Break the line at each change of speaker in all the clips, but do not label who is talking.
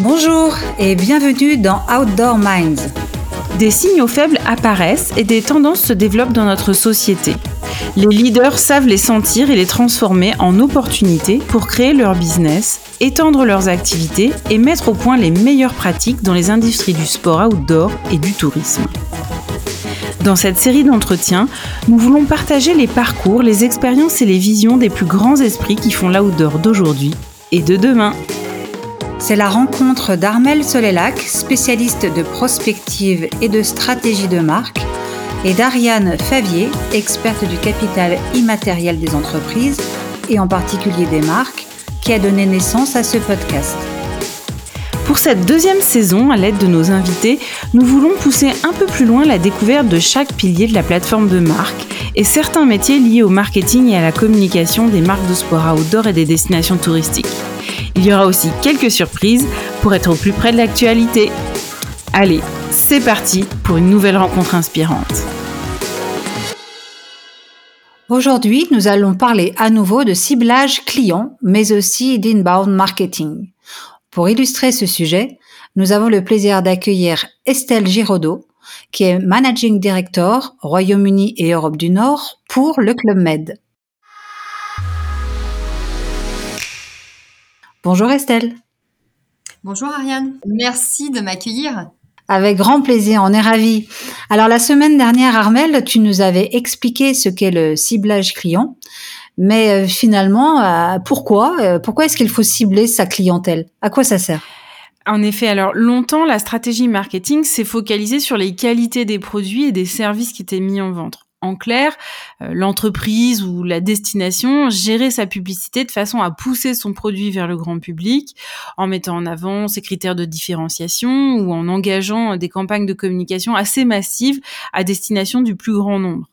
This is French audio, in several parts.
Bonjour et bienvenue dans Outdoor Minds.
Des signaux faibles apparaissent et des tendances se développent dans notre société. Les leaders savent les sentir et les transformer en opportunités pour créer leur business, étendre leurs activités et mettre au point les meilleures pratiques dans les industries du sport outdoor et du tourisme. Dans cette série d'entretiens, nous voulons partager les parcours, les expériences et les visions des plus grands esprits qui font l'outdoor d'aujourd'hui et de demain.
C'est la rencontre d'Armel Solélac, spécialiste de prospective et de stratégie de marque, et d'Ariane Favier, experte du capital immatériel des entreprises et en particulier des marques, qui a donné naissance à ce podcast.
Pour cette deuxième saison, à l'aide de nos invités, nous voulons pousser un peu plus loin la découverte de chaque pilier de la plateforme de marque et certains métiers liés au marketing et à la communication des marques de sport outdoor et des destinations touristiques. Il y aura aussi quelques surprises pour être au plus près de l'actualité. Allez, c'est parti pour une nouvelle rencontre inspirante.
Aujourd'hui, nous allons parler à nouveau de ciblage client, mais aussi d'inbound marketing. Pour illustrer ce sujet, nous avons le plaisir d'accueillir Estelle Giraudot, qui est Managing Director Royaume-Uni et Europe du Nord pour le Club Med. Bonjour Estelle.
Bonjour Ariane, merci de m'accueillir.
Avec grand plaisir, on est ravis. Alors la semaine dernière, Armel, tu nous avais expliqué ce qu'est le ciblage client, mais euh, finalement, euh, pourquoi euh, Pourquoi est-ce qu'il faut cibler sa clientèle? À quoi ça sert?
En effet, alors longtemps, la stratégie marketing s'est focalisée sur les qualités des produits et des services qui étaient mis en vente. En clair, euh, l'entreprise ou la destination gérait sa publicité de façon à pousser son produit vers le grand public en mettant en avant ses critères de différenciation ou en engageant des campagnes de communication assez massives à destination du plus grand nombre.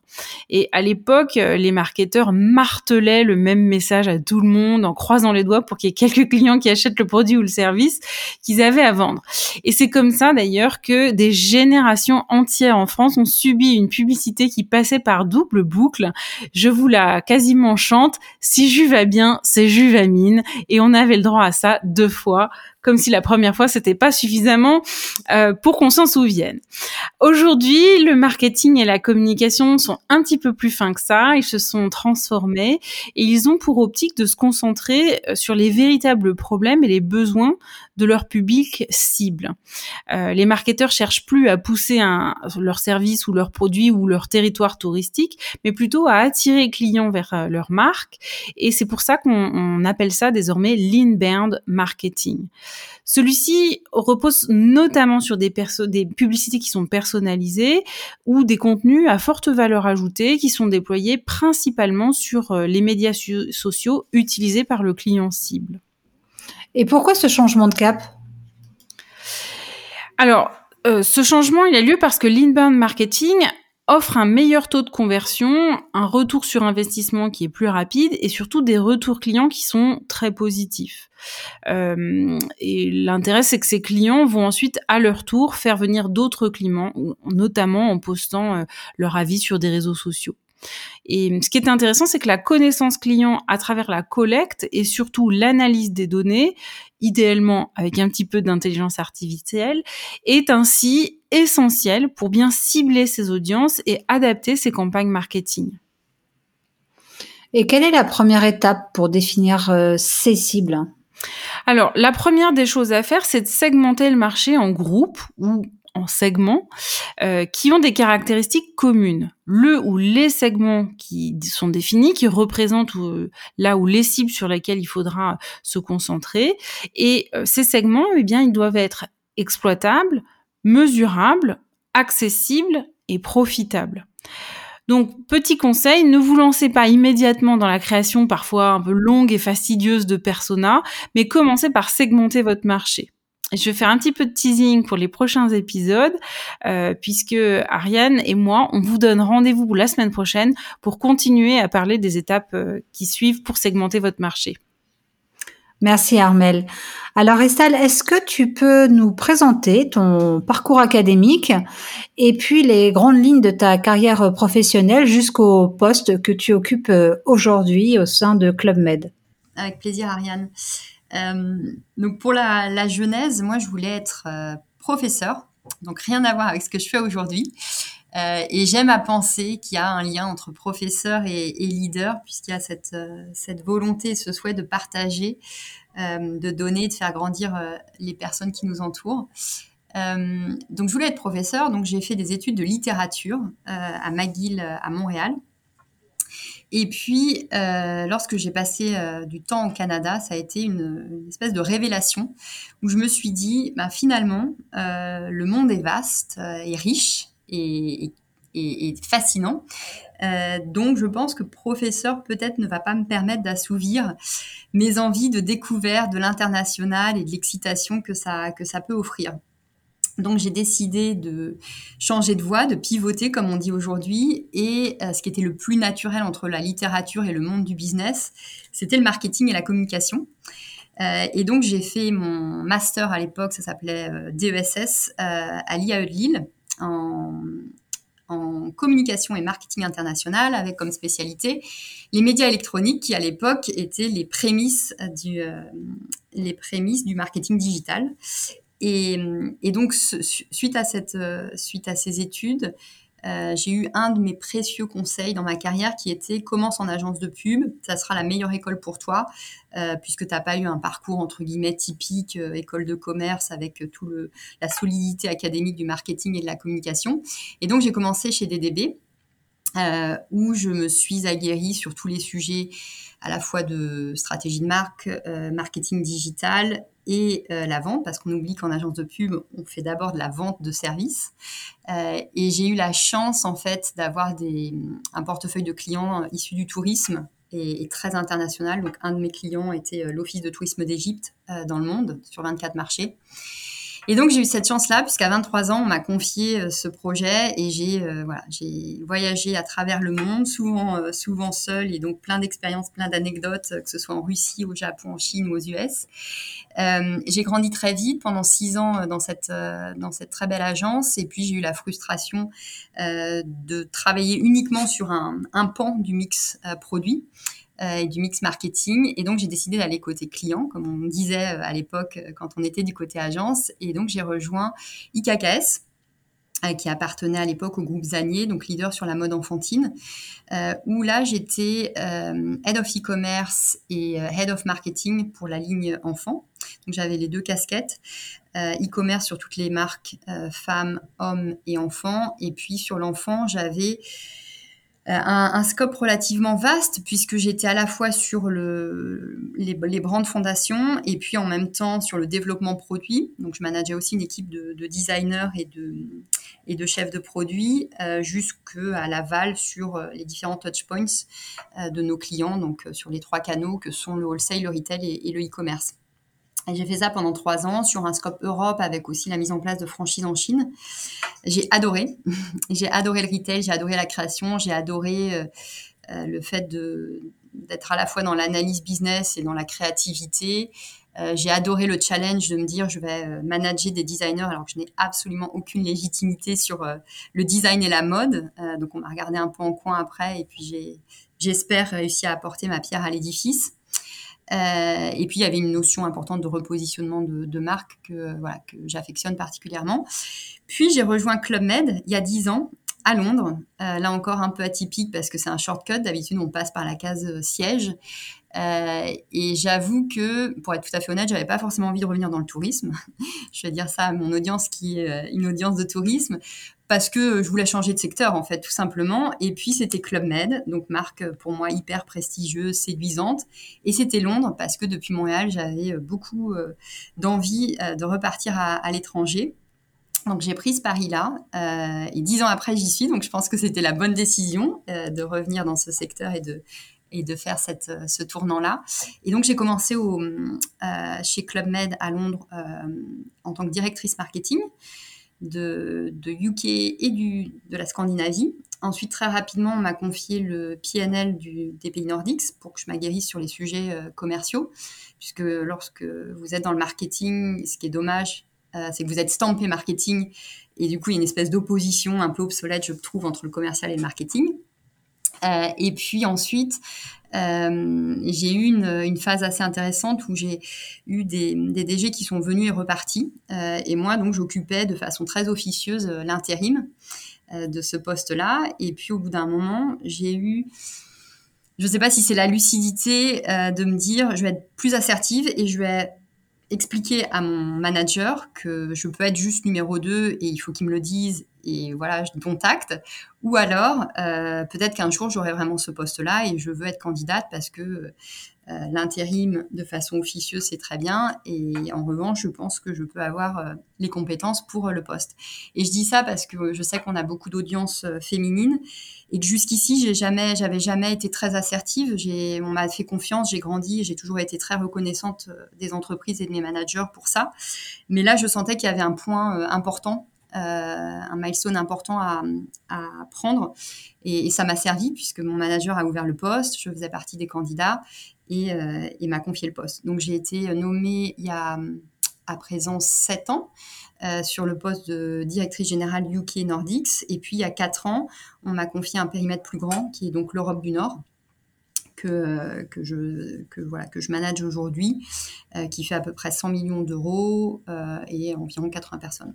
Et à l'époque, euh, les marketeurs martelaient le même message à tout le monde en croisant les doigts pour qu'il y ait quelques clients qui achètent le produit ou le service qu'ils avaient à vendre. Et c'est comme ça d'ailleurs que des générations entières en France ont subi une publicité qui passait par double boucle. Je vous la quasiment chante. Si Juve va bien, c'est Juvamine. Et on avait le droit à ça deux fois comme si la première fois c'était pas suffisamment euh, pour qu'on s'en souvienne. Aujourd'hui, le marketing et la communication sont un petit peu plus fins que ça, ils se sont transformés et ils ont pour optique de se concentrer euh, sur les véritables problèmes et les besoins de leur public cible. Euh, les marketeurs cherchent plus à pousser un, leur service ou leur produit ou leur territoire touristique, mais plutôt à attirer les clients vers euh, leur marque. Et c'est pour ça qu'on appelle ça désormais l'inbound marketing. Celui-ci repose notamment sur des, des publicités qui sont personnalisées ou des contenus à forte valeur ajoutée qui sont déployés principalement sur euh, les médias sociaux utilisés par le client cible.
Et pourquoi ce changement de cap?
Alors, euh, ce changement, il a lieu parce que l'inbound marketing offre un meilleur taux de conversion, un retour sur investissement qui est plus rapide et surtout des retours clients qui sont très positifs. Euh, et l'intérêt, c'est que ces clients vont ensuite, à leur tour, faire venir d'autres clients, notamment en postant euh, leur avis sur des réseaux sociaux. Et ce qui est intéressant, c'est que la connaissance client à travers la collecte et surtout l'analyse des données, idéalement avec un petit peu d'intelligence artificielle, est ainsi essentielle pour bien cibler ses audiences et adapter ses campagnes marketing.
Et quelle est la première étape pour définir euh, ces cibles?
Alors, la première des choses à faire, c'est de segmenter le marché en groupes ou en segments euh, qui ont des caractéristiques communes. Le ou les segments qui sont définis, qui représentent euh, là où les cibles sur lesquelles il faudra se concentrer. Et euh, ces segments, eh bien, ils doivent être exploitables, mesurables, accessibles et profitables. Donc, petit conseil, ne vous lancez pas immédiatement dans la création parfois un peu longue et fastidieuse de personas, mais commencez par segmenter votre marché je vais faire un petit peu de teasing pour les prochains épisodes, euh, puisque Ariane et moi, on vous donne rendez-vous la semaine prochaine pour continuer à parler des étapes euh, qui suivent pour segmenter votre marché.
Merci Armel. Alors Estelle, est-ce que tu peux nous présenter ton parcours académique et puis les grandes lignes de ta carrière professionnelle jusqu'au poste que tu occupes euh, aujourd'hui au sein de Club Med?
Avec plaisir Ariane. Donc pour la, la, genèse, moi je voulais être professeur, donc rien à voir avec ce que je fais aujourd'hui. Euh, et j'aime à penser qu'il y a un lien entre professeur et, et leader, puisqu'il y a cette, euh, cette volonté, ce souhait de partager, euh, de donner, de faire grandir euh, les personnes qui nous entourent. donc je voulais être professeur, donc j'ai fait des études de littérature à McGill à Montréal. Et puis, euh, lorsque j'ai passé euh, du temps au Canada, ça a été une, espèce de révélation où je me suis dit, bah, finalement, euh, le monde est vaste et riche et, et, et fascinant. donc, je pense que professeur peut-être ne va pas me permettre d'assouvir mes envies de découverte de l'international et de l'excitation que ça, que ça peut offrir. Donc j'ai décidé de changer de voie, de pivoter comme on dit aujourd'hui. Et euh, ce qui était le plus naturel entre la littérature et le monde du business, c'était le marketing et la communication. Euh, et donc j'ai fait mon master à l'époque, ça s'appelait euh, DESS, à l'IAE de Lille, en, communication et marketing international, avec comme spécialité les médias électroniques qui à l'époque étaient les prémices du marketing digital. Et, donc, suite à, cette, euh, suite à ces études, euh, j'ai eu un de mes précieux conseils dans ma carrière qui était commence en agence de pub, ça sera la meilleure école pour toi, euh, puisque tu n'as pas eu un parcours entre guillemets typique, école de commerce avec tout le, la solidité académique du marketing et de la communication. Et donc j'ai commencé chez DDB, où je me suis aguerrie sur tous les sujets à la fois de stratégie de marque, marketing digital et euh, la vente, parce qu'on oublie qu'en agence de pub, on fait d'abord de la vente de services. Euh, et j'ai eu la chance, en fait, d'avoir un portefeuille de clients euh, issus du tourisme et, et, très international. Donc, un de mes clients était l'Office de tourisme d'Égypte dans le monde, sur 24 marchés. Et donc j'ai eu cette chance-là, puisqu'à 23 ans, on m'a confié euh, ce projet et j'ai euh, voilà, voyagé à travers le monde, souvent euh, souvent seul et donc plein d'expériences, plein d'anecdotes, que ce soit en Russie, au Japon, en Chine aux US. J'ai grandi très vite pendant six ans dans cette dans cette très belle agence et puis j'ai eu la frustration de travailler uniquement sur un, un pan du mix produit. Euh, et du mix marketing. Et donc, j'ai décidé d'aller côté client, comme on disait euh, à l'époque euh, quand on était du côté agence. Et donc, j'ai rejoint IKKS, qui appartenait à l'époque au groupe Zanier, donc leader sur la mode enfantine, où là j'étais head of e-commerce et head of marketing pour la ligne enfant. Donc j'avais les deux casquettes, e-commerce sur toutes les marques femmes, hommes et enfants, et puis sur l'enfant j'avais un, un, scope relativement vaste puisque j'étais à la fois sur le, les, les brands fondation et puis en même temps sur le développement produit. Donc je manageais aussi une équipe de, de designers et de, chefs de produits euh, jusqu'à l'aval sur euh, les différents touchpoints euh, de nos clients, donc sur les trois canaux que sont le wholesale, le retail et, et le e-commerce. J'ai fait ça pendant trois ans sur un scope Europe avec aussi la mise en place de franchises en Chine. J'ai adoré. j'ai adoré le retail, j'ai adoré la création, j'ai adoré euh, euh, le fait d'être à la fois dans l'analyse business et dans la créativité. Euh, j'ai adoré le challenge de me dire je vais manager des designers alors que je n'ai absolument aucune légitimité sur le design et la mode. donc on m'a regardé un peu en coin après et puis j'espère réussi à apporter ma pierre à l'édifice. Euh, et puis il y avait une notion importante de repositionnement de, marque que, voilà, que j'affectionne particulièrement. Puis j'ai rejoint Club Med il y a dix ans à Londres. Euh, là encore un peu atypique parce que c'est un shortcut. D'habitude on passe par la case euh, siège. Et j'avoue que, pour être tout à fait honnête, j'avais pas forcément envie de revenir dans le tourisme. je vais dire ça à mon audience qui est une audience de tourisme parce que je voulais changer de secteur en fait tout simplement. Et puis c'était Club Med donc marque pour moi hyper prestigieuse séduisante. Et c'était Londres parce que depuis Montréal j'avais euh, beaucoup euh, d'envie euh, de repartir à, l'étranger. Donc j'ai pris ce pari-là euh, et dix ans après j'y suis. Donc je pense que c'était la bonne décision euh, de revenir dans ce secteur et de et de faire cette, ce tournant-là. Et donc j'ai commencé au, euh, chez Club Med à Londres en tant que directrice marketing de, de UK et du, de la Scandinavie. Ensuite, très rapidement, on m'a confié le PNL des pays nordiques pour que je m'aguerrisse sur les sujets euh, commerciaux, puisque lorsque vous êtes dans le marketing, ce qui est dommage, euh, c'est que vous êtes stampé marketing, et du coup, il y a une espèce d'opposition un peu obsolète, je trouve, entre le commercial et le marketing. Euh, et puis ensuite, j'ai eu une, phase assez intéressante où j'ai eu des, des, DG qui sont venus et repartis. et moi, donc, j'occupais de façon très officieuse l'intérim de ce poste-là. Et puis, au bout d'un moment, j'ai eu je ne sais pas si c'est la lucidité de me dire je vais être plus assertive et je vais expliquer à mon manager que je peux être juste numéro 2 et il faut qu'il me le dise et voilà, je contacte. Ou alors, euh, peut-être qu'un jour, j'aurai vraiment ce poste-là et je veux être candidate parce que l'intérim de façon officieuse, c'est très bien. Et en revanche, je pense que je peux avoir euh, les compétences pour le poste. Et je dis ça parce que je sais qu'on a beaucoup d'audience féminines et que jusqu'ici, j'ai jamais, j'avais jamais été très assertive. J'ai, on m'a fait confiance, j'ai grandi, j'ai toujours été très reconnaissante des entreprises et de mes managers pour ça. Mais là, je sentais qu'il y avait un point important euh, un milestone important à, prendre. Et, ça m'a servi puisque mon manager a ouvert le poste, je faisais partie des candidats et, euh, m'a confié le poste. Donc j'ai été nommée il y a à présent 7 ans euh, sur le poste de directrice générale UK Nordics. Et puis il y a 4 ans, on m'a confié un périmètre plus grand qui est donc l'Europe du Nord. Que, que, je, que, voilà, que je manage aujourd'hui, qui fait à peu près 100 millions d'euros et environ 80 personnes.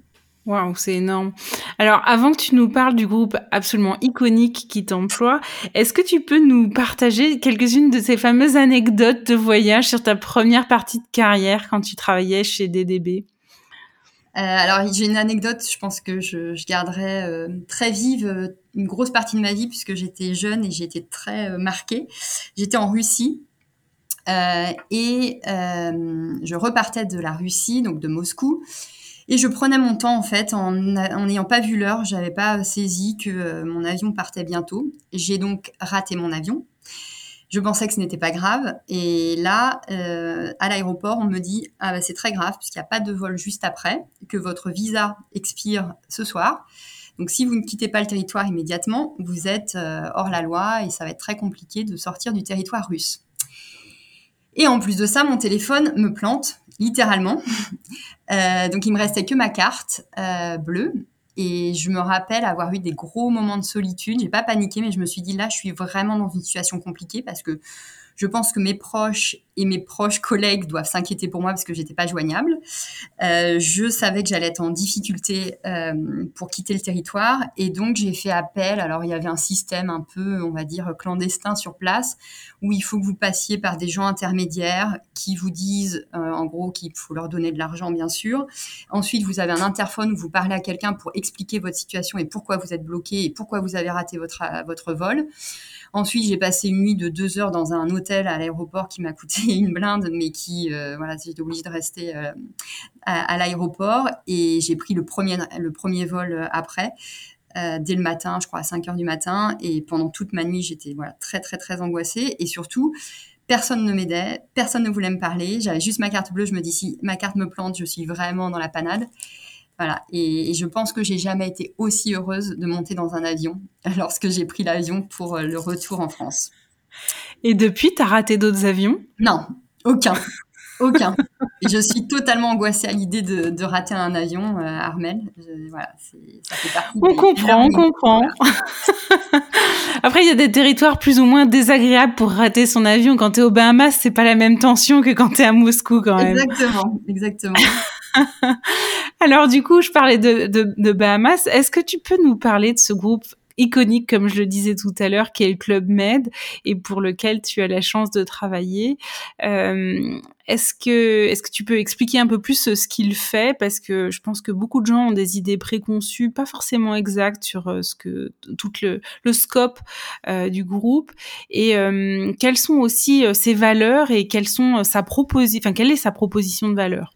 Waouh, c'est énorme. Alors, avant que tu nous parles du groupe absolument iconique qui t'emploie, est-ce que tu peux nous partager quelques-unes de ces fameuses anecdotes de voyage sur ta première partie de carrière quand tu travaillais chez DDB
euh, alors j'ai une anecdote, je pense que je, garderai euh, très vive euh, une grosse partie de ma vie puisque j'étais jeune et été très marquée. J'étais en Russie et je repartais de la Russie, donc de Moscou, et je prenais mon temps en fait, en n'ayant pas vu l'heure, j'avais pas saisi que euh, mon avion partait bientôt. J'ai donc raté mon avion. Je pensais que ce n'était pas grave. Et là, euh, à l'aéroport, on me dit ah bah, c'est très grave puisqu'il n'y a pas de vol juste après, que votre visa expire ce soir. Donc si vous ne quittez pas le territoire immédiatement, vous êtes euh, hors la loi et ça va être très compliqué de sortir du territoire russe. Et en plus de ça, mon téléphone me plante, littéralement. Euh, donc il me restait que ma carte euh, bleue. Et je me rappelle avoir eu des gros moments de solitude. J'ai pas paniqué, mais je me suis dit là, je suis vraiment dans une situation compliquée parce que je pense que mes proches et mes proches collègues doivent s'inquiéter pour moi parce que j'étais pas joignable. Euh, je savais que j'allais être en difficulté pour quitter le territoire et donc j'ai fait appel. Alors il y avait un système un peu, on va dire, clandestin sur place où il faut que vous passiez par des gens intermédiaires qui vous disent, euh, en gros, qu'il faut leur donner de l'argent, bien sûr. Ensuite, vous avez un interphone où vous parlez à quelqu'un pour expliquer votre situation et pourquoi vous êtes bloqué et pourquoi vous avez raté votre, vol. Ensuite, j'ai passé une nuit de deux heures dans un hôtel à l'aéroport qui m'a coûté une blinde, mais qui, euh, voilà, j'étais obligée de rester euh, à, l'aéroport. Et j'ai pris le premier, le premier vol euh, dès le matin, je crois à 5 heures du matin, et pendant toute ma nuit, j'étais voilà très très très angoissée, et surtout, personne ne m'aidait, personne ne voulait me parler, j'avais juste ma carte bleue, je me dis si ma carte me plante, je suis vraiment dans la panade. Voilà. Et, je pense que j'ai jamais été aussi heureuse de monter dans un avion lorsque j'ai pris l'avion pour euh, le retour en France.
Et depuis, tu as raté d'autres avions?
Non, aucun. Aucun. Je suis totalement angoissée à l'idée de, rater un avion, euh, Armel. voilà, ça fait partie
on comprend, on comprend. Après, il y a des territoires plus ou moins désagréables pour rater son avion. Quand tu es aux Bahamas, c'est pas la même tension que quand tu es à Moscou, quand même.
Exactement, exactement.
Alors du coup, je parlais de, de, Bahamas. Est-ce que tu peux nous parler de ce groupe iconique, comme je le disais tout à l'heure, qui est le Club Med et pour lequel tu as la chance de travailler. Euh, est-ce que, tu peux expliquer un peu plus ce qu'il fait? Parce que je pense que beaucoup de gens ont des idées préconçues, pas forcément exactes sur euh, ce que tout le, scope euh, du groupe. Et quelles sont aussi ses valeurs et quelles sont sa proposition, enfin quelle est sa proposition de valeur?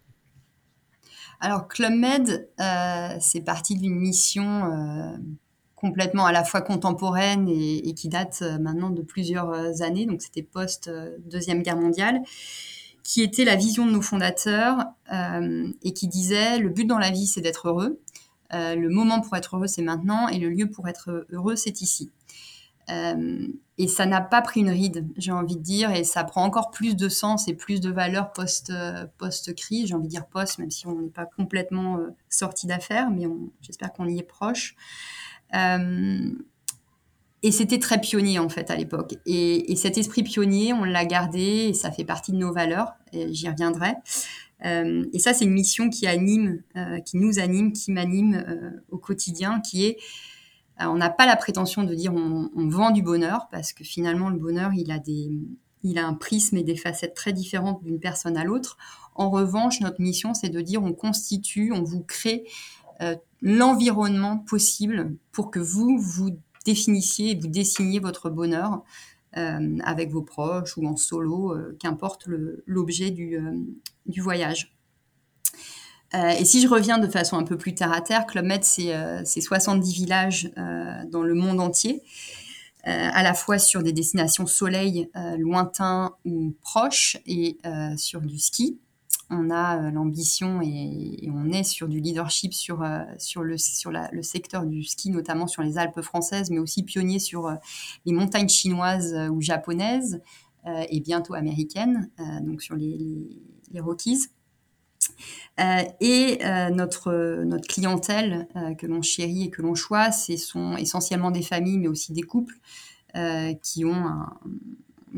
Alors, Club Med, euh, c'est parti d'une mission euh, complètement à la fois contemporaine et, qui date euh, maintenant de plusieurs années, donc c'était post-Deuxième Guerre mondiale, qui était la vision de nos fondateurs et qui disait le but dans la vie, c'est d'être heureux. le moment pour être heureux, c'est maintenant, et le lieu pour être heureux, c'est ici. Euh, et ça n'a pas pris une ride, j'ai envie de dire, et ça prend encore plus de sens et plus de valeur post, euh, post-crise, j'ai envie de dire post, même si on n'est pas complètement euh, sorti d'affaires, mais j'espère qu'on y est proche. Et c'était très pionnier en fait à l'époque. Et, cet esprit pionnier, on l'a gardé et ça fait partie de nos valeurs. J'y reviendrai. Euh, et ça, c'est une mission qui anime, euh, qui nous anime, qui m'anime euh, au quotidien, qui est, on n'a pas la prétention de dire on, on, vend du bonheur parce que finalement le bonheur, il a des, il a un prisme et des facettes très différentes d'une personne à l'autre. En revanche, notre mission, c'est de dire on constitue, on vous crée l'environnement possible pour que vous vous définissiez et vous dessiniez votre bonheur euh, avec vos proches ou en solo, euh, qu'importe l'objet du, euh, voyage. et si je reviens de façon un peu plus terre à terre, Club Med, c'est 70 villages dans le monde entier, à la fois sur des destinations soleil lointains ou proches et sur du ski on a euh, l'ambition et, on est sur du leadership sur, euh, sur, le, sur le secteur du ski, notamment sur les Alpes françaises, mais aussi pionnier sur euh, les montagnes chinoises ou japonaises et bientôt américaines, donc sur les, les, Rockies. et notre, notre clientèle que l'on chérit et que l'on choisit, ce sont essentiellement des familles, mais aussi des couples qui ont un,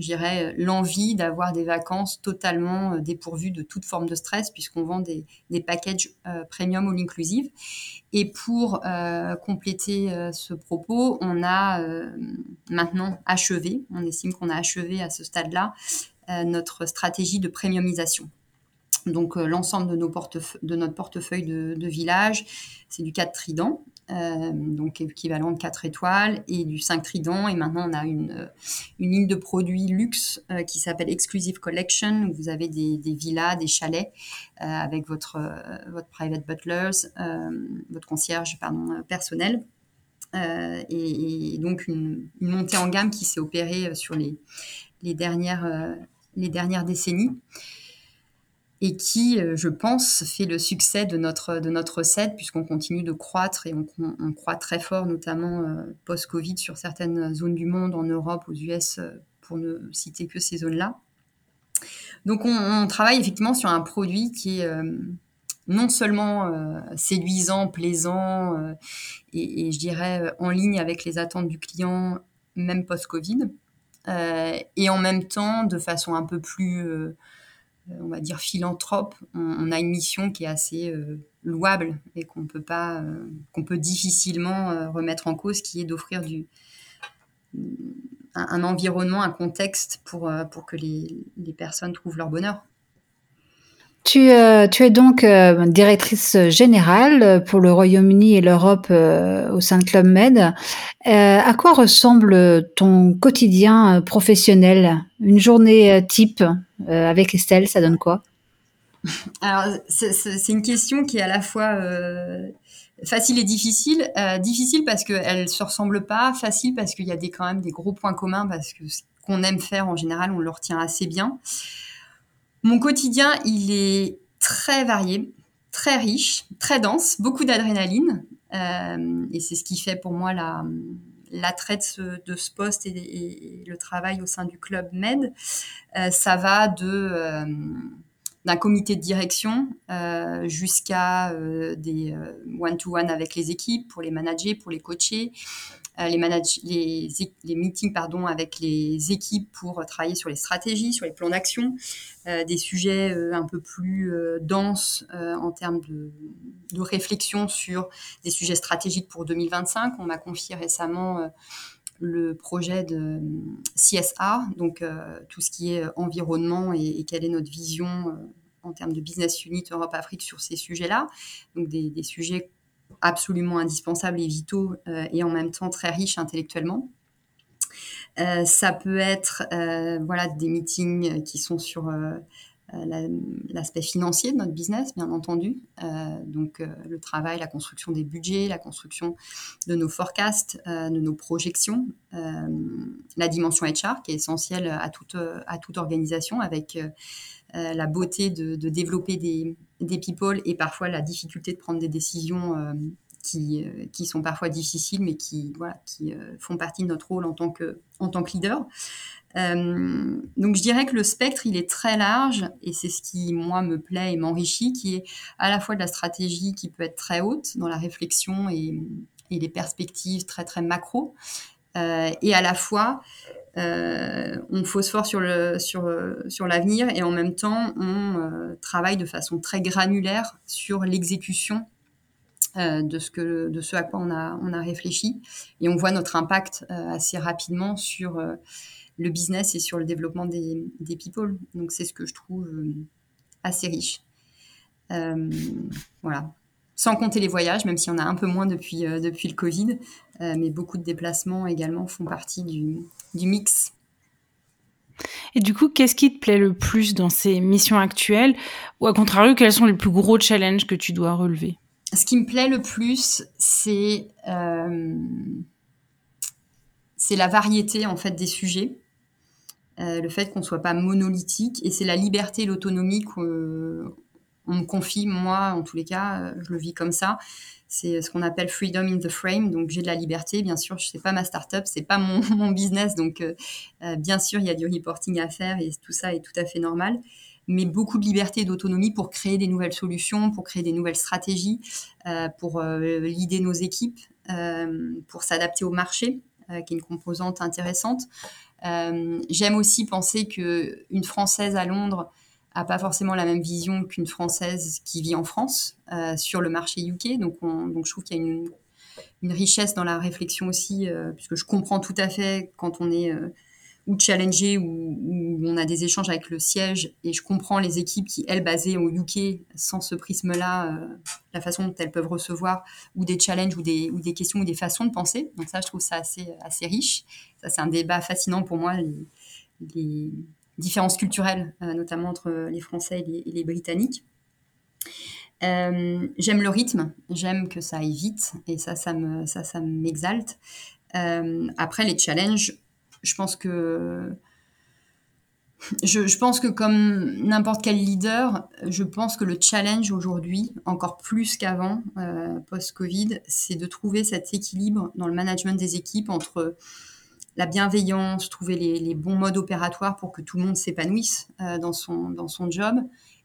dirais, l'envie d'avoir des vacances totalement euh, dépourvues de toute forme de stress, puisqu'on vend des, des packages euh, premium all inclusive. Et pour euh, compléter ce propos, on a maintenant achevé, on estime qu'on a achevé à ce stade-là, notre stratégie de premiumisation. Donc l'ensemble de, nos de notre portefeuille de, de village, c'est du 4 trident, euh, donc équivalent de 4 étoiles, et du 5 trident. Et maintenant, on a une, euh, une ligne de produits luxe euh, qui s'appelle Exclusive Collection, où vous avez des, villas, des chalets, avec votre, votre private butlers, votre concierge personnel. Et, et, donc une, une, montée en gamme qui s'est opérée sur les, les, dernières, les dernières décennies et qui, euh, je pense, fait le succès de notre, de notre recette, puisqu'on continue de croître et on, on, croît très fort, notamment euh, post-Covid, sur certaines zones du monde, en Europe, aux US, euh, pour ne citer que ces zones-là. Donc, on, travaille effectivement sur un produit qui est non seulement séduisant, plaisant et, je dirais en ligne avec les attentes du client, même post-Covid, et en même temps de façon un peu plus on va dire philanthrope, on, a une mission qui est assez euh, louable et qu'on peut pas, euh, qu'on peut difficilement remettre en cause, qui est d'offrir du un, environnement, un contexte pour, que les personnes trouvent leur bonheur.
Tu, tu, es donc directrice générale pour le Royaume-Uni et l'Europe au sein de Club Med. à quoi ressemble ton quotidien professionnel? Une journée type euh, avec Estelle, ça donne quoi?
Alors, c'est une question qui est à la fois euh, facile et difficile. Euh, difficile parce qu'elle ne se ressemble pas, facile parce qu'il y a des, quand même des gros points communs, parce que ce qu'on aime faire en général, on le retient assez bien. Mon quotidien, il est très varié, très riche, très dense, beaucoup d'adrénaline. et c'est ce qui fait pour moi la, l'attrait de ce, de ce poste et, le travail au sein du club Med, euh, ça va de euh, d'un comité de direction euh, jusqu'à des one-to-one avec les équipes pour les manager, pour les coacher, euh, les, meetings pardon, avec les équipes pour travailler sur les stratégies, sur les plans d'action, euh, des sujets euh, un peu plus denses en termes de, réflexion sur des sujets stratégiques pour 2025. On m'a confié récemment le projet de CSA, donc tout ce qui est environnement et, quelle est notre vision en termes de business unit Europe-Afrique sur ces sujets-là. Donc des, sujets absolument indispensables et vitaux euh, et en même temps très riches intellectuellement. Euh, ça peut être euh, voilà des meetings qui sont sur l'aspect financier de notre business, bien entendu. donc le travail, la construction des budgets, la construction de nos forecasts, de nos projections, la dimension HR qui est essentielle à toute, à toute organisation avec euh, la beauté de, développer des, des, people et parfois la difficulté de prendre des décisions euh, qui, euh, qui, sont parfois difficiles, mais qui, voilà, qui font partie de notre rôle en tant que, en tant que leader. Donc je dirais que le spectre, il est très large et c'est ce qui, moi, me plaît et m'enrichit, qui est à la fois de la stratégie qui peut être très haute dans la réflexion et, et les perspectives très, très macro, et à la fois on phosphore sur sur l'avenir et en même temps on travaille de façon très granulaire sur l'exécution de ce à quoi on a réfléchi. Et on voit notre impact assez rapidement sur le business et sur le développement des, des people. Donc c'est ce que je trouve assez riche. Euh, voilà. Sans compter les voyages, même si on a un peu moins depuis, euh, depuis le Covid, euh, mais beaucoup de déplacements également font partie du, du mix.
Et du coup, qu'est-ce qui te plaît le plus dans ces missions actuelles? Ou à contrario, quels sont les plus gros challenges que tu dois relever?
Ce qui me plaît le plus, c'est c'est la variété en fait des sujets. Le fait qu'on ne soit pas monolithique et c'est la liberté et l'autonomie qu'on on me confie, moi, en tous les cas, euh, je le vis comme ça. C'est ce qu'on appelle freedom in the frame. Donc, j'ai de la liberté. Bien sûr, je sais pas ma startup, c'est pas mon, business. Donc, euh, euh, bien sûr, il y a du reporting à faire et tout ça est tout à fait normal. Mais beaucoup de liberté et d'autonomie pour créer des nouvelles solutions, pour créer des nouvelles stratégies, pour l'idée nos équipes, pour s'adapter au marché, qui est une composante intéressante. J'aime aussi penser que une Française à Londres a pas forcément la même vision qu'une Française qui vit en France euh, sur le marché UK. Donc, donc je trouve qu'il y a une, richesse dans la réflexion aussi, euh, puisque je comprends tout à fait quand on est euh, ou challengé ou, on a des échanges avec le siège, et je comprends les équipes qui, elles, basées au UK, sans ce prisme-là, la façon dont elles peuvent recevoir ou des challenges ou des, ou des questions ou des façons de penser. Donc ça, je trouve ça assez, assez riche. Ça, c'est un débat fascinant pour moi. Les, différences culturelles, euh, notamment entre les Français et les, Britanniques. Euh, j'aime le rythme, j'aime que ça aille vite et ça, ça me, ça, ça m'exalte. Euh, après, les challenges, je pense que je, pense que comme n'importe quel leader, je pense que le challenge aujourd'hui, encore plus qu'avant, post-Covid, c'est de trouver cet équilibre dans le management des équipes entre la bienveillance, trouver les, bons modes opératoires pour que tout le monde s'épanouisse euh, dans, son, dans son job,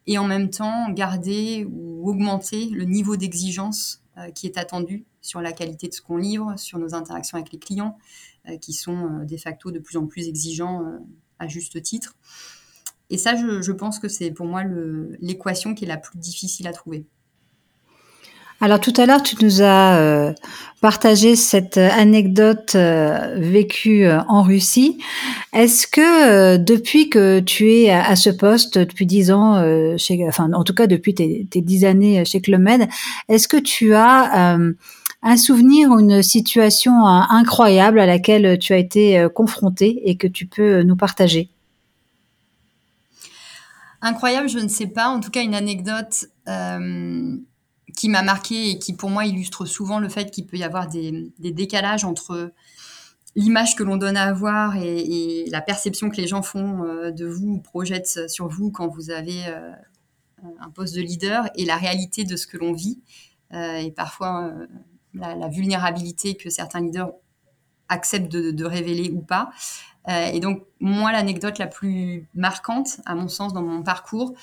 et en même temps garder ou augmenter le niveau d'exigence euh, qui est attendu sur la qualité de ce qu'on livre, sur nos interactions avec les clients, euh, qui sont de facto de plus en plus exigeants à juste titre. Et ça, je, pense que c'est pour moi l'équation qui est la plus difficile à trouver.
Alors tout à l'heure, tu nous as euh, partagé cette anecdote euh, vécue euh, en Russie. Est-ce que depuis que tu es à, ce poste, depuis dix ans, enfin en tout cas depuis tes, dix années chez Clomed, est-ce que tu as un souvenir ou une situation incroyable à laquelle tu as été confronté et que tu peux nous partager
Incroyable, je ne sais pas. En tout cas, une anecdote qui m'a marqué et qui pour moi illustre souvent le fait qu'il peut y avoir des, décalages entre l'image que l'on donne à avoir et, la perception que les gens font euh, de vous, projettent sur vous quand vous avez euh, un poste de leader et la réalité de ce que l'on vit euh, et parfois la, vulnérabilité que certains leaders acceptent de, révéler ou pas. et donc moi l'anecdote la plus marquante à mon sens dans mon parcours,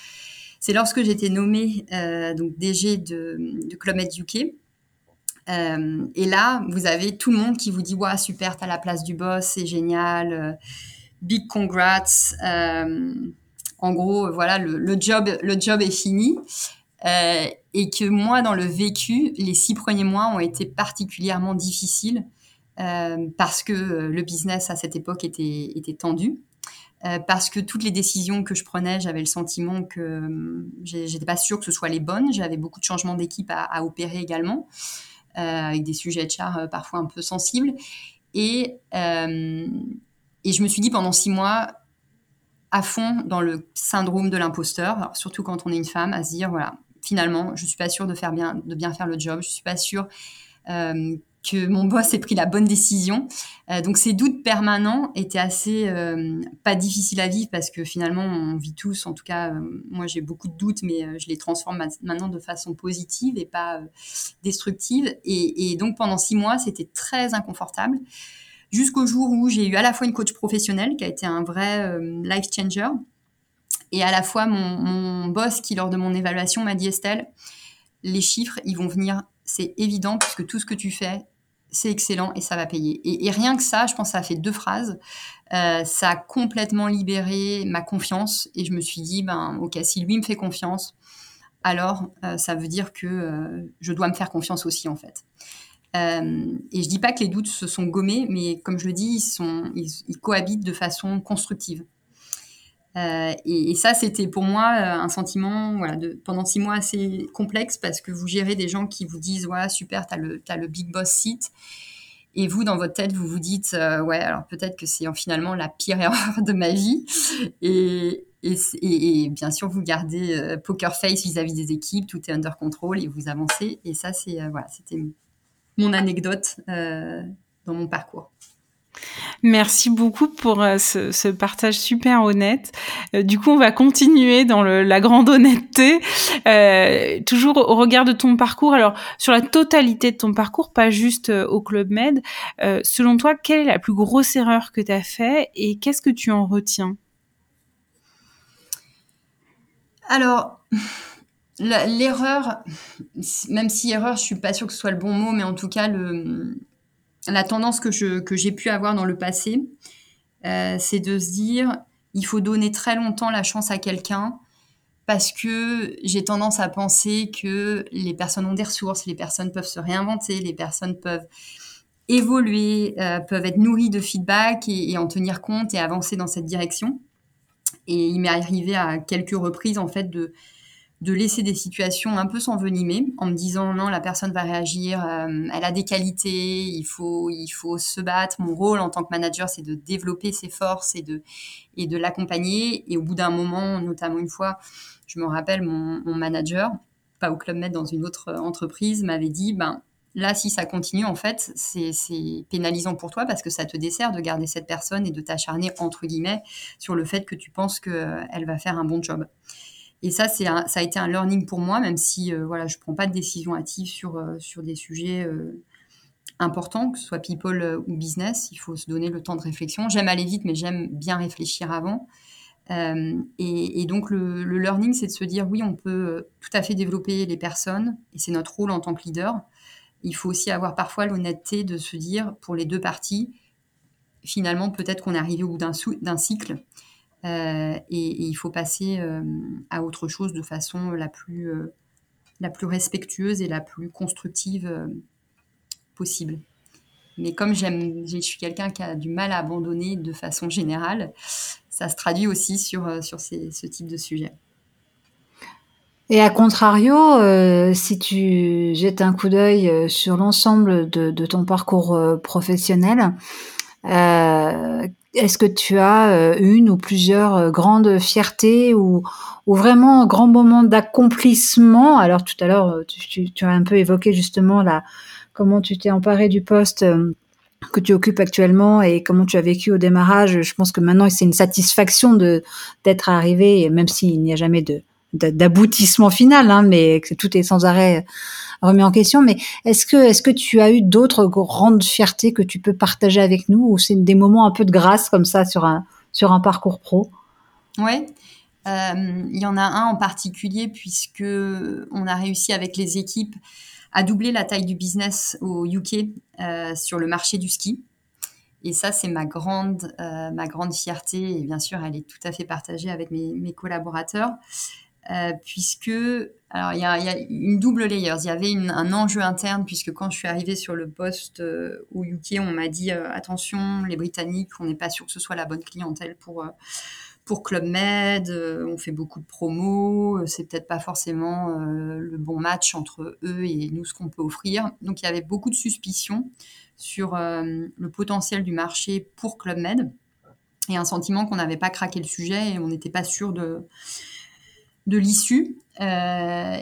c'est lorsque j'étais nommée euh, donc DG de, de Club UK. Euh, et là, vous avez tout le monde qui vous dit Waouh, super, t'as la place du boss, c'est génial, euh, big congrats. en gros, voilà, le, job, le job est fini. Et que moi, dans le vécu, les six premiers mois ont été particulièrement difficiles parce que le business à cette époque était, tendu. Euh, parce que toutes les décisions que je prenais, j'avais le sentiment que euh, j'étais pas sûre que ce soit les bonnes. J'avais beaucoup de changements d'équipe à, opérer également, euh, avec des sujets de char parfois un peu sensibles. Et, et je me suis dit pendant six mois, à fond dans le syndrome de l'imposteur, surtout quand on est une femme, à se dire voilà, finalement, je suis pas sûre de faire bien, de bien faire le job, je suis pas sûre que mon boss ait pris la bonne décision. Euh, donc ces doutes permanents étaient assez euh, pas difficiles à vivre parce que finalement on vit tous, en tout cas euh, moi j'ai beaucoup de doutes mais je les transforme maintenant de façon positive et pas destructive. Et, donc pendant six mois c'était très inconfortable jusqu'au jour où j'ai eu à la fois une coach professionnelle qui a été un vrai life changer et à la fois mon, boss qui lors de mon évaluation m'a dit Estelle les chiffres ils vont venir c'est évident puisque tout ce que tu fais c'est excellent et ça va payer. Et, rien que ça, je pense que ça a fait deux phrases. Euh, ça a complètement libéré ma confiance et je me suis dit, ben, ok, si lui me fait confiance, alors euh, ça veut dire que euh, je dois me faire confiance aussi en fait. et je dis pas que les doutes se sont gommés, mais comme je le dis, ils, cohabitent de façon constructive. Et, ça, c'était pour moi un sentiment pendant six mois assez complexe parce que vous gérez des gens qui vous disent ouais, super, tu as as le big boss seat. Et vous, dans votre tête, vous vous dites, ouais, alors peut-être que c'est finalement la pire erreur de ma vie. Et, et, bien sûr, vous gardez euh, poker face vis-à-vis des équipes, tout est under control et vous avancez. Et ça, c'est euh, voilà, c'était mon anecdote euh, dans mon parcours.
Merci beaucoup pour ce, partage super honnête. du coup, on va continuer dans la grande honnêteté, toujours au regard de ton parcours. Alors, sur la totalité de ton parcours, pas juste au Club Med, selon toi, quelle est la plus grosse erreur que tu as fait et qu'est-ce que tu en retiens?
Alors, l'erreur, même si erreur, je suis pas sûre que ce soit le bon mot, mais en tout cas, la tendance que, j'ai pu avoir dans le passé, euh, c'est de se dire, il faut donner très longtemps la chance à quelqu'un parce que j'ai tendance à penser que les personnes ont des ressources, les personnes peuvent se réinventer, les personnes peuvent évoluer, euh, peuvent être nourries de feedback et, en tenir compte et avancer dans cette direction. Et il m'est arrivé à quelques reprises, en fait, de, de laisser des situations un peu s'envenimer en me disant non, la personne va réagir, euh, elle a des qualités, il faut, il faut se battre. Mon rôle en tant que manager, c'est de développer ses forces et de, et de l'accompagner. Et au bout d'un moment, notamment une fois, je me rappelle, mon, manager, pas au Club Med, dans une autre entreprise, m'avait dit, ben, Là, si ça continue, en fait, c'est pénalisant pour toi parce que ça te dessert de garder cette personne et de t'acharner, entre guillemets, sur le fait que tu penses qu'elle va faire un bon job. Et ça, ça a été un learning pour moi, même si euh, voilà, je ne prends pas de décision hâtive sur, euh, sur des sujets euh, importants, que ce soit people ou business. Il faut se donner le temps de réflexion. J'aime aller vite, mais j'aime bien réfléchir avant. Et, donc, le, le learning, c'est de se dire, oui, on peut tout à fait développer les personnes, et c'est notre rôle en tant que leader il faut aussi avoir parfois l'honnêteté de se dire, pour les deux parties, finalement, peut-être qu'on est arrivé au bout d'un cycle euh, et, il faut passer euh, à autre chose de façon la plus, euh, la plus respectueuse et la plus constructive possible. Mais comme je suis quelqu'un qui a du mal à abandonner de façon générale, ça se traduit aussi sur, sur ce type de sujet.
Et à contrario, si tu jettes un coup d'œil sur l'ensemble de, de, ton parcours professionnel, est-ce que tu as une ou plusieurs grandes fiertés ou, vraiment un grand moment d'accomplissement? Alors tout à l'heure, tu, tu, as un peu évoqué justement la, comment tu t'es emparé du poste que tu occupes actuellement et comment tu as vécu au démarrage. Je pense que maintenant c'est une satisfaction d'être arrivé, même s'il n'y a jamais de d'aboutissement final, hein, mais que tout est sans arrêt remis en question. Mais est-ce que, tu as eu d'autres grandes fiertés que tu peux partager avec nous, ou c'est des moments un peu de grâce comme ça sur un parcours pro?
Ouais. Euh, il y en a un en particulier puisque on a réussi avec les équipes à doubler la taille du business au UK euh, sur le marché du ski. Et ça, c'est ma grande, euh, fierté. Et bien sûr, elle est tout à fait partagée avec mes collaborateurs. Euh, puisque alors il y, a, une double layer. Il y avait un enjeu interne puisque quand je suis arrivée sur le poste euh, au UK, on m'a dit euh, attention, les Britanniques, on n'est pas sûr que ce soit la bonne clientèle pour pour Club Med. on fait beaucoup de promos, c'est peut-être pas forcément le bon match entre eux et nous ce qu'on peut offrir. Donc il y avait beaucoup de suspicions sur le potentiel du marché pour Club Med et un sentiment qu'on n'avait pas craqué le sujet et on n'était pas sûr de de l'issue. Euh,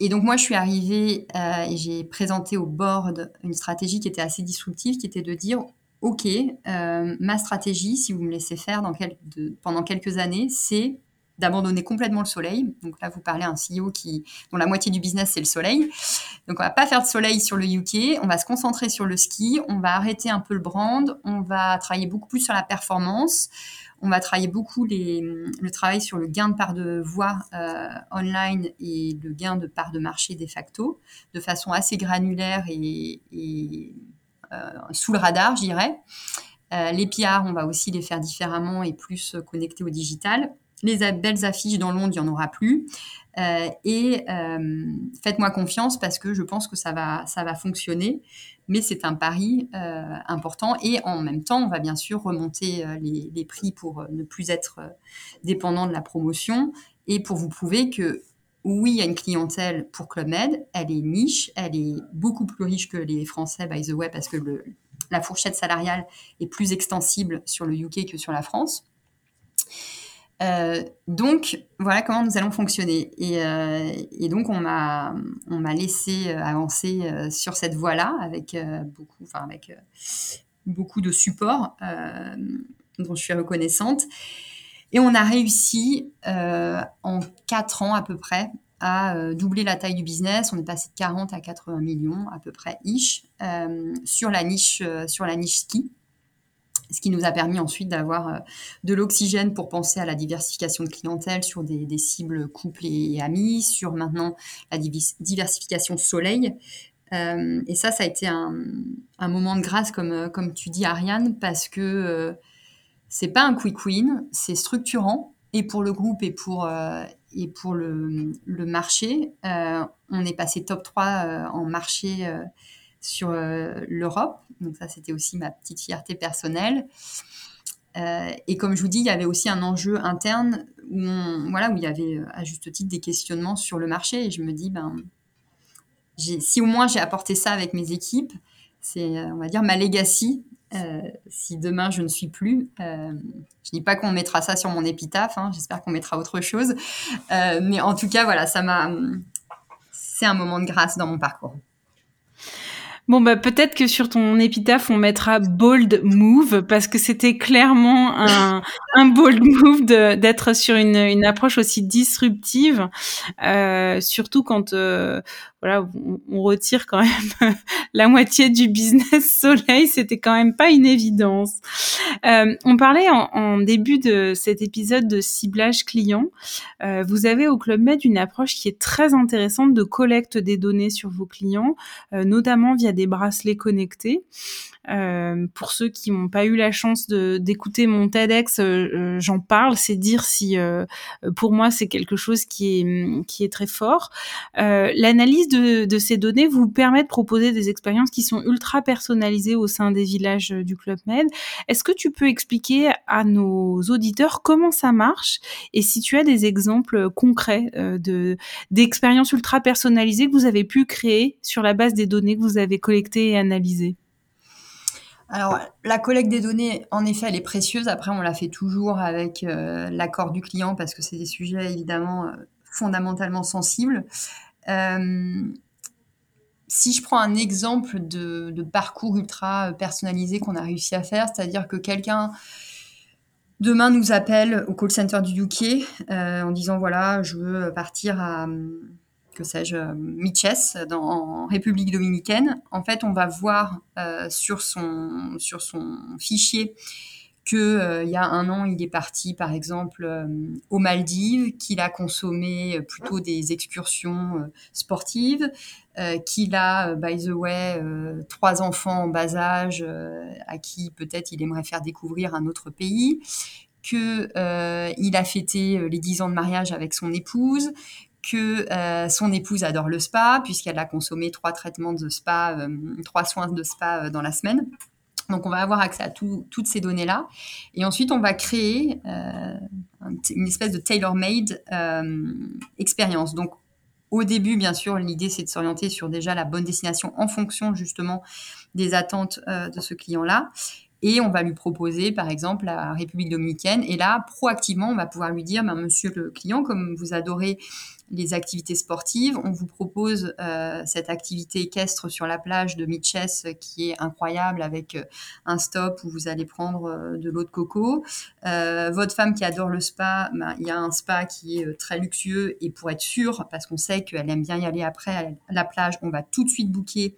et donc moi, je suis arrivée euh, et j'ai présenté au board une stratégie qui était assez disruptive, qui était de dire, OK, euh, ma stratégie, si vous me laissez faire pendant quelques années, c'est d'abandonner complètement le soleil. Donc là, vous parlez à un CEO qui, dont la moitié du business, c'est le soleil. Donc on va pas faire de soleil sur le UK, on va se concentrer sur le ski, on va arrêter un peu le brand, on va travailler beaucoup plus sur la performance, on va travailler beaucoup le travail sur le gain de part de voix euh, online et le gain de part de marché de facto, de façon assez granulaire et, sous le radar, je dirais. les PR, on va aussi les faire différemment et plus connectés au digital. Les belles affiches dans Londres, il n'y en aura plus. et faites-moi confiance parce que je pense que ça va, ça va fonctionner mais c'est un pari euh, important. Et en même temps, on va bien sûr remonter euh, les, prix pour euh, ne plus être dépendant de la promotion et pour vous prouver que oui, il y a une clientèle pour Club Med, elle est niche, elle est beaucoup plus riche que les Français, by the way, parce que le, la fourchette salariale est plus extensible sur le UK que sur la France. Euh, donc, voilà comment nous allons fonctionner. Et, euh, donc, on m'a, laissé euh, avancer sur cette voie-là avec, beaucoup, enfin, avec beaucoup de support dont je suis reconnaissante. Et on a réussi en 4 ans à peu près à doubler la taille du business. On est passé de 40 à 80 millions à peu près, ish, sur, la niche, sur la niche ski ce qui nous a permis ensuite d'avoir euh, de l'oxygène pour penser à la diversification de clientèle sur des, cibles couples et, amis, sur maintenant la diversification soleil. Euh, et ça, ça a été un, moment de grâce, comme, euh, comme tu dis, Ariane, parce que c'est pas un quick win, c'est structurant, et pour le groupe et pour, et pour le, le marché. on est passé top 3 en marché sur l'Europe donc ça, c'était aussi ma petite fierté personnelle. Euh, et comme je vous dis, il y avait aussi un enjeu interne où, voilà, où il y avait euh, à juste titre des questionnements sur le marché. Et je me dis, ben, si au moins j'ai apporté ça avec mes équipes, c'est, euh, on va dire, ma legacy. si demain je ne suis plus, je je dis pas qu'on mettra ça sur mon épitaphe. Hein, j'espère qu'on mettra autre chose. mais en tout cas, voilà, ça m'a. C'est un moment de grâce dans mon parcours.
Bon bah peut-être que sur ton épitaphe on mettra bold move parce que c'était clairement un, un bold move d'être sur une, une approche aussi disruptive, euh, surtout quand euh, on, retire quand même la moitié du business soleil, c'était quand même pas une évidence. Euh, on parlait en, début de cet épisode de ciblage client. Euh, vous avez au Club Med une approche qui est très intéressante de collecte des données sur vos clients, euh, notamment via des bracelets connectés. Euh, pour ceux qui n'ont pas eu la chance d'écouter mon TEDx, euh, euh, j'en parle. C'est dire si, pour moi, c'est quelque chose qui est qui est très fort. L'analyse de, de, ces données vous permet de proposer des expériences qui sont ultra personnalisées au sein des villages du Club Med. Est-ce que tu peux expliquer à nos auditeurs comment ça marche et si tu as des exemples concrets de d'expériences ultra personnalisées que vous avez pu créer sur la base des données que vous avez collectées et analysées?
Alors, la collecte des données, en effet, elle est précieuse. Après, on la fait toujours avec euh, l'accord du client parce que c'est des sujets évidemment euh, fondamentalement sensibles. Euh, si je prends un exemple de, parcours ultra personnalisé qu'on a réussi à faire, c'est-à-dire que quelqu'un demain nous appelle au call center du UK en disant voilà, je veux partir à que sais-je, Miches en République dominicaine. En fait, on va voir euh, sur, son, sur son fichier qu'il euh, y a un an, il est parti, par exemple, euh, aux Maldives, qu'il a consommé plutôt des excursions sportives, qu'il a, by the way, trois enfants en bas âge à qui peut-être il aimerait faire découvrir un autre pays, qu'il a fêté les dix ans de mariage avec son épouse, que euh, son épouse adore le spa, puisqu'elle a consommé trois traitements de spa, euh, trois soins de spa euh, dans la semaine. Donc, on va avoir accès à toutes ces données-là. Et ensuite, on va créer une espèce de tailor-made expérience. Donc, au début, bien sûr, l'idée, c'est de s'orienter sur déjà la bonne destination en fonction justement des attentes de ce client-là et on va lui proposer, par exemple, la République dominicaine. Et là, proactivement, on va pouvoir lui dire, ben, monsieur le client, comme vous adorez les activités sportives. On vous propose euh, cette activité équestre sur la plage de Mitches qui est incroyable avec euh, un stop où vous allez prendre euh, de l'eau de coco. votre femme qui adore le spa, ben, il y a un spa qui est très luxueux et pour être sûr, parce qu'on sait qu'elle aime bien y aller après la plage, on va tout de suite booker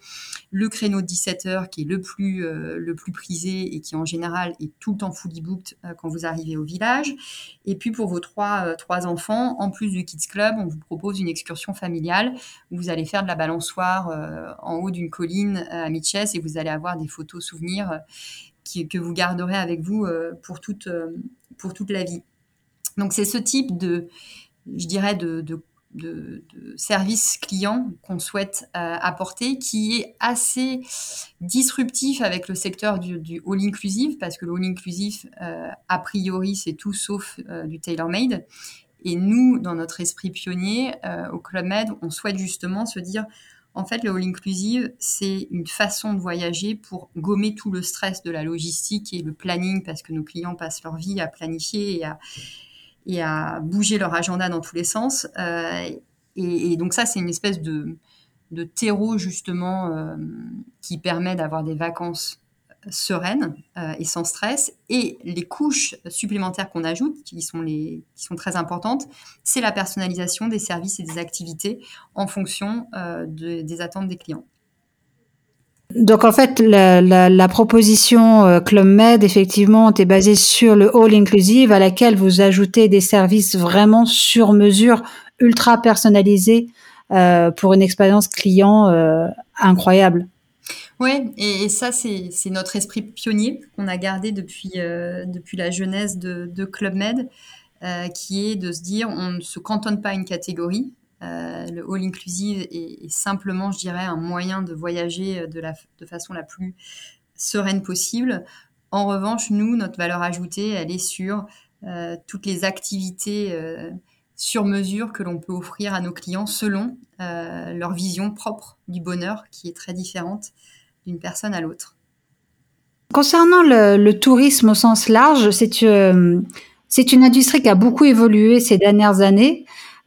le créneau de 17 heures qui est le plus, le plus prisé et qui en général est tout le temps fully booked quand vous arrivez au village. Et puis pour vos trois, trois enfants, en plus du Kids Club, on vous propose une excursion familiale où vous allez faire de la balançoire en haut d'une colline à Mitchess et vous allez avoir des photos souvenirs que vous garderez avec vous pour, toute, pour toute la vie. Donc c'est ce type de, je dirais, de, de, service client qu'on souhaite euh, apporter, qui est assez disruptif avec le secteur du, du all inclusive, parce que le all inclusive, euh, a priori, c'est tout sauf euh, du tailor-made. Et nous, dans notre esprit pionnier, au Club Med, on souhaite justement se dire, en fait, le all inclusive, c'est une façon de voyager pour gommer tout le stress de la logistique et le planning, parce que nos clients passent leur vie à planifier et à, et à bouger leur agenda dans tous les sens. Euh, et, donc ça, c'est une espèce de, de terreau justement euh, qui permet d'avoir des vacances sereines euh, et sans stress. Et les couches supplémentaires qu'on ajoute, qui sont, les, qui sont très importantes, c'est la personnalisation des services et des activités en fonction des attentes des clients.
Donc en fait, la, proposition euh, Club Med, effectivement, est basée sur le All Inclusive, à laquelle vous ajoutez des services vraiment sur mesure, ultra personnalisés euh, pour une expérience client euh, incroyable.
Oui, et, ça, c'est notre esprit pionnier qu'on a gardé depuis, euh, depuis la jeunesse de, de Club Med, euh, qui est de se dire on ne se cantonne pas à une catégorie, euh, le all inclusive est, simplement, je dirais, un moyen de voyager euh, de, la, de façon la plus sereine possible. En revanche, nous, notre valeur ajoutée, elle est sur euh, toutes les activités sur mesure que l'on peut offrir à nos clients selon leur vision propre du bonheur, qui est très différente d'une personne à l'autre.
Concernant le, le, tourisme au sens large, c'est une industrie qui a beaucoup évolué ces dernières années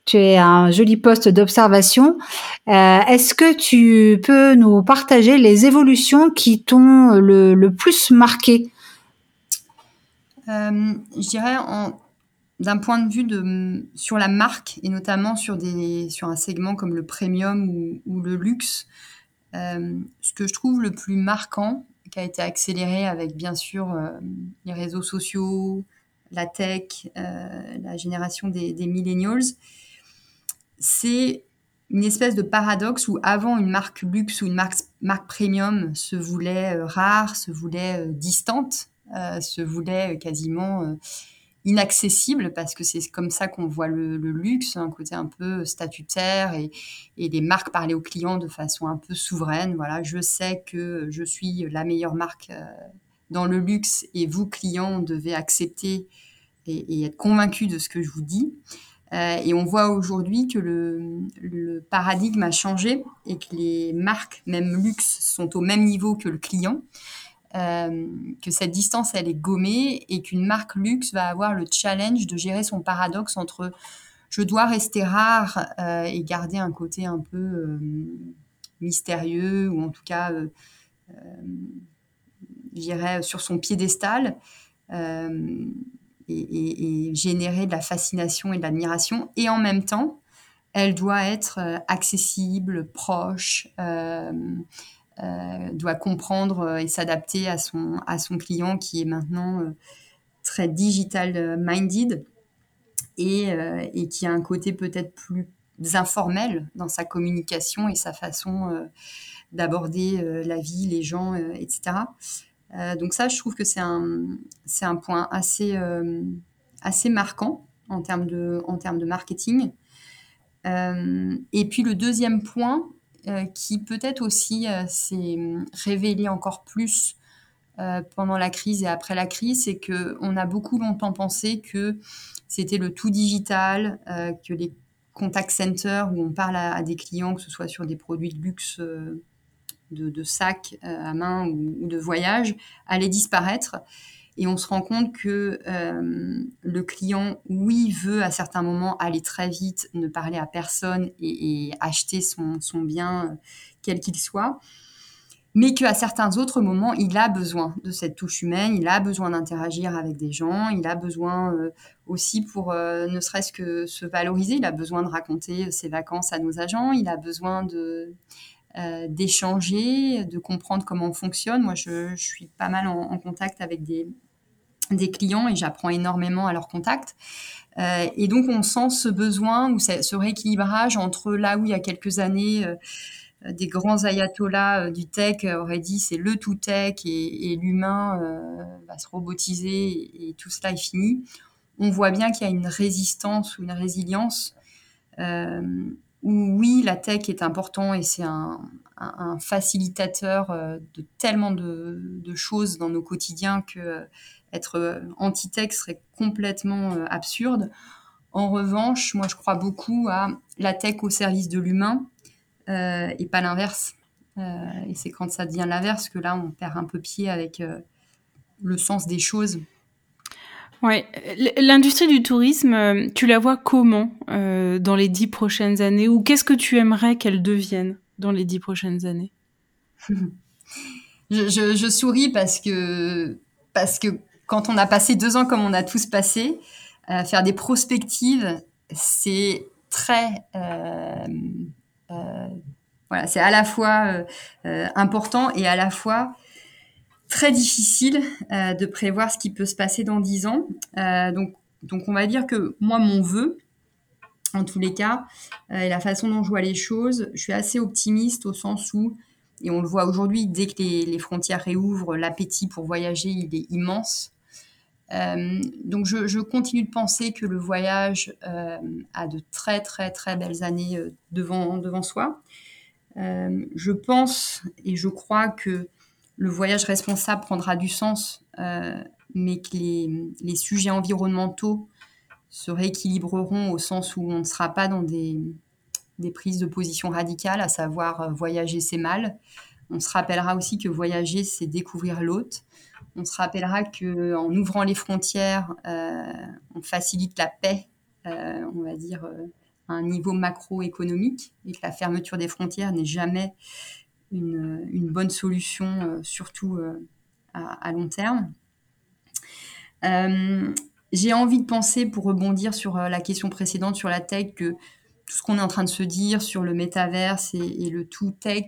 tu es un joli poste d'observation. Euh, est-ce que tu peux nous partager les évolutions qui t'ont le, plus marqué?
Euh, Je dirais d'un point de vue de, sur la marque et notamment sur, des, sur un segment comme le premium ou, le luxe, euh, ce que je trouve le plus marquant, qui a été accéléré avec bien sûr les réseaux sociaux, la tech, la génération des, millennials, c'est une espèce de paradoxe où avant une marque luxe ou une marque, premium se voulait euh, rare, se voulait euh, distante, euh, se voulait quasiment inaccessible parce que c'est comme ça qu'on voit le, luxe, un côté un peu statutaire et, et les marques parlaient aux clients de façon un peu souveraine. Voilà, je sais que je suis la meilleure marque dans le luxe et vous clients devez accepter et, être convaincus de ce que je vous dis. Euh, et on voit aujourd'hui que le, paradigme a changé et que les marques, même luxe, sont au même niveau que le client. Euh, que cette distance, elle est gommée et qu'une marque luxe va avoir le challenge de gérer son paradoxe entre je dois rester rare euh, et garder un côté un peu euh, mystérieux ou en tout cas, euh, je dirais, sur son piédestal et, générer de la fascination et de l'admiration. Et en même temps, elle doit être accessible, proche, doit comprendre et s'adapter à son, à son client qui est maintenant très digital minded et, et, qui a un côté peut-être plus informel dans sa communication et sa façon d'aborder la vie, les gens, etc. Euh, donc ça, je trouve que c'est un, c'est un point assez, euh, assez marquant en termes de, en termes de marketing. Euh, et puis le deuxième point, qui peut-être aussi s'est révélé encore plus pendant la crise et après la crise, c'est qu'on a beaucoup longtemps pensé que c'était le tout digital, que les contact centers où on parle à, des clients, que ce soit sur des produits de luxe de, sacs euh, à main ou, de voyage allait disparaître. Et on se rend compte que euh, le client, oui, veut à certains moments aller très vite, ne parler à personne et, acheter son, bien, euh, quel qu'il soit, mais qu'à certains autres moments, il a besoin de cette touche humaine, il a besoin d'interagir avec des gens, il a besoin aussi pour ne serait-ce que se valoriser, il a besoin de raconter ses vacances à nos agents, il a besoin de d'échanger, de comprendre comment on fonctionne. Moi, je, suis pas mal en, contact avec des, des clients et j'apprends énormément à leur contact. et donc, on sent ce besoin ou ce, rééquilibrage entre là où il y a quelques années, des grands ayatollahs du tech auraient dit c'est le tout tech et, l'humain va se robotiser et, tout cela est fini. On voit bien qu'il y a une résistance ou une résilience euh, où oui, la tech est important et c'est un, facilitateur euh, de tellement de, choses dans nos quotidiens que euh, être anti-tech serait complètement absurde. En revanche, moi, je crois beaucoup à la tech au service de l'humain et pas l'inverse. et c'est quand ça devient l'inverse que là, on perd un peu pied avec le sens des choses.
Ouais, l'industrie du tourisme, euh, tu la vois comment euh, dans les dix prochaines années? Ou qu'est-ce que tu aimerais qu'elle devienne dans les dix prochaines années?
Je, souris parce que parce que quand on a passé deux ans comme on a tous passé, euh, faire des prospectives, c'est très voilà, c'est à la fois important et à la fois très difficile euh, de prévoir ce qui peut se passer dans dix ans. Euh, donc, donc, on va dire que moi, mon vœu, en tous les cas, euh, et la façon dont je vois les choses, je suis assez optimiste au sens où, et on le voit aujourd'hui, dès que les, frontières réouvrent, l'appétit pour voyager, il est immense. Donc je, continue de penser que le voyage a de très très très belles années devant, devant soi. je pense et je crois que le voyage responsable prendra du sens, euh, mais que les, sujets environnementaux se rééquilibreront au sens où on ne sera pas dans des, prises de position radicales, à savoir euh, voyager c'est mal. On se rappellera aussi que voyager c'est découvrir l'autre. On se rappellera que en ouvrant les frontières, euh, on facilite la paix, on va dire à un niveau macroéconomique, et que la fermeture des frontières n'est jamais une, bonne solution, euh, surtout euh, à, long terme. Euh, j'ai envie de penser, pour rebondir sur la question précédente sur la tech, que tout ce qu'on est en train de se dire sur le métaverse et, le tout tech,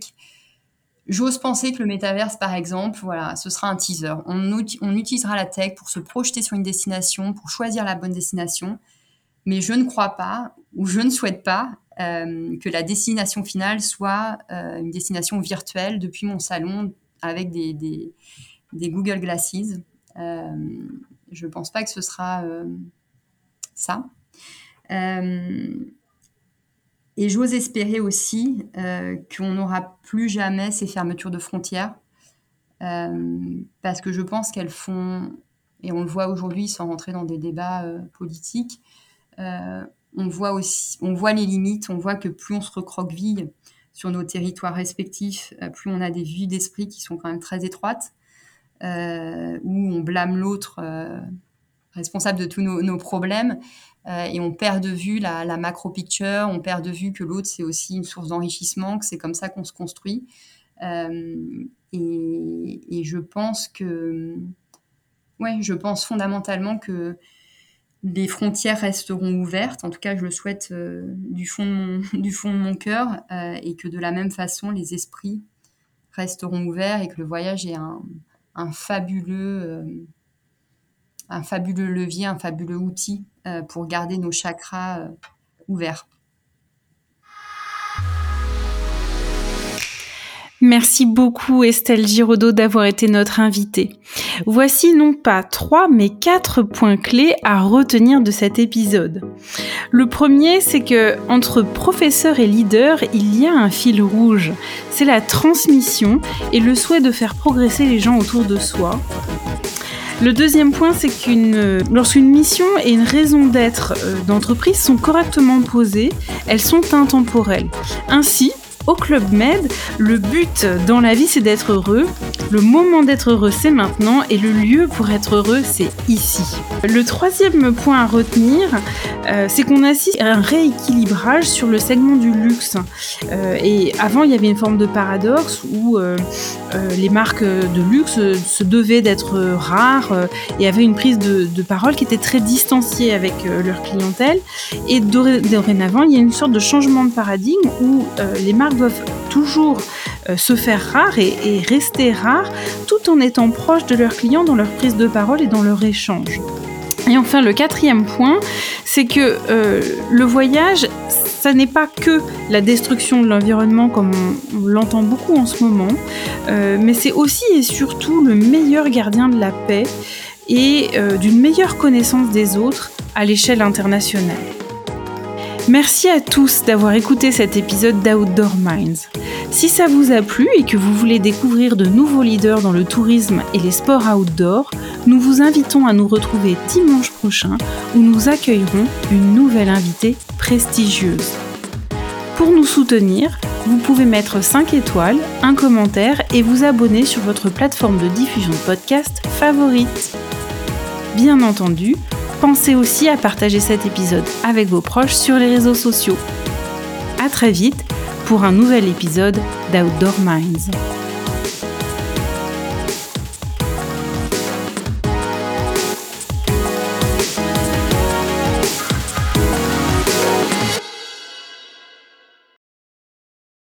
J'ose penser que le métaverse, par exemple, voilà, ce sera un teaser. On, utilisera la tech pour se projeter sur une destination, pour choisir la bonne destination. Mais je ne crois pas, ou je ne souhaite pas, euh, que la destination finale soit euh, une destination virtuelle depuis mon salon avec des, des, Google Glasses. Euh, je ne pense pas que ce sera ça. Et j'ose espérer aussi qu'on n'aura plus jamais ces fermetures de frontières, parce que je pense qu'elles font, et on le voit aujourd'hui sans rentrer dans des débats politiques, on voit aussi, on voit les limites, on voit que plus on se recroqueville sur nos territoires respectifs, euh, plus on a des vues d'esprit qui sont quand même très étroites, euh, où on blâme l'autre euh, responsable de tous nos, problèmes, et on perd de vue la, macro-picture, on perd de vue que l'autre, c'est aussi une source d'enrichissement, que c'est comme ça qu'on se construit. Et, et, je pense que, ouais, je pense fondamentalement que les frontières resteront ouvertes, en tout cas je le souhaite euh, du, fond de mon, du fond de mon cœur, euh, et que de la même façon les esprits resteront ouverts et que le voyage est un, fabuleux, euh, un fabuleux levier, un fabuleux outil pour garder nos chakras ouverts.
Merci beaucoup Estelle Giraudot d'avoir été notre invitée. Voici non pas trois mais quatre points clés à retenir de cet épisode. Le premier, c'est que entre professeur et leader, il y a un fil rouge. C'est la transmission et le souhait de faire progresser les gens autour de soi. Le deuxième point, c'est qu'une, lorsqu'une mission et une raison d'être euh, d'entreprise sont correctement posées, elles sont intemporelles. Ainsi, au Club Med, le but dans la vie, c'est d'être heureux. Le moment d'être heureux, c'est maintenant. Et le lieu pour être heureux, c'est ici. Le troisième point à retenir, euh, c'est qu'on assiste à un rééquilibrage sur le segment du luxe. Euh, et avant, il y avait une forme de paradoxe où euh, les marques de luxe se devaient d'être rares et avaient une prise de, de, parole qui était très distanciée avec leur clientèle. Et dorénavant, il y a une sorte de changement de paradigme où les marques doivent toujours se faire rares et, rester rares tout en étant proches de leurs clients dans leur prise de parole et dans leur échange. Et enfin, le quatrième point, c'est que euh, le voyage, ça n'est pas que la destruction de l'environnement comme on, l'entend beaucoup en ce moment, euh, mais c'est aussi et surtout le meilleur gardien de la paix et euh, d'une meilleure connaissance des autres à l'échelle internationale. Merci à tous d'avoir écouté cet épisode d'Outdoor Minds. Si ça vous a plu et que vous voulez découvrir de nouveaux leaders dans le tourisme et les sports outdoor, nous vous invitons à nous retrouver dimanche prochain où nous accueillerons une nouvelle invitée prestigieuse. Pour nous soutenir, vous pouvez mettre 5 étoiles, un commentaire et vous abonner sur votre plateforme de diffusion de podcast favorite. Bien entendu, pensez aussi à partager cet épisode avec vos proches sur les réseaux sociaux. A très vite pour un nouvel épisode d'Outdoor Minds.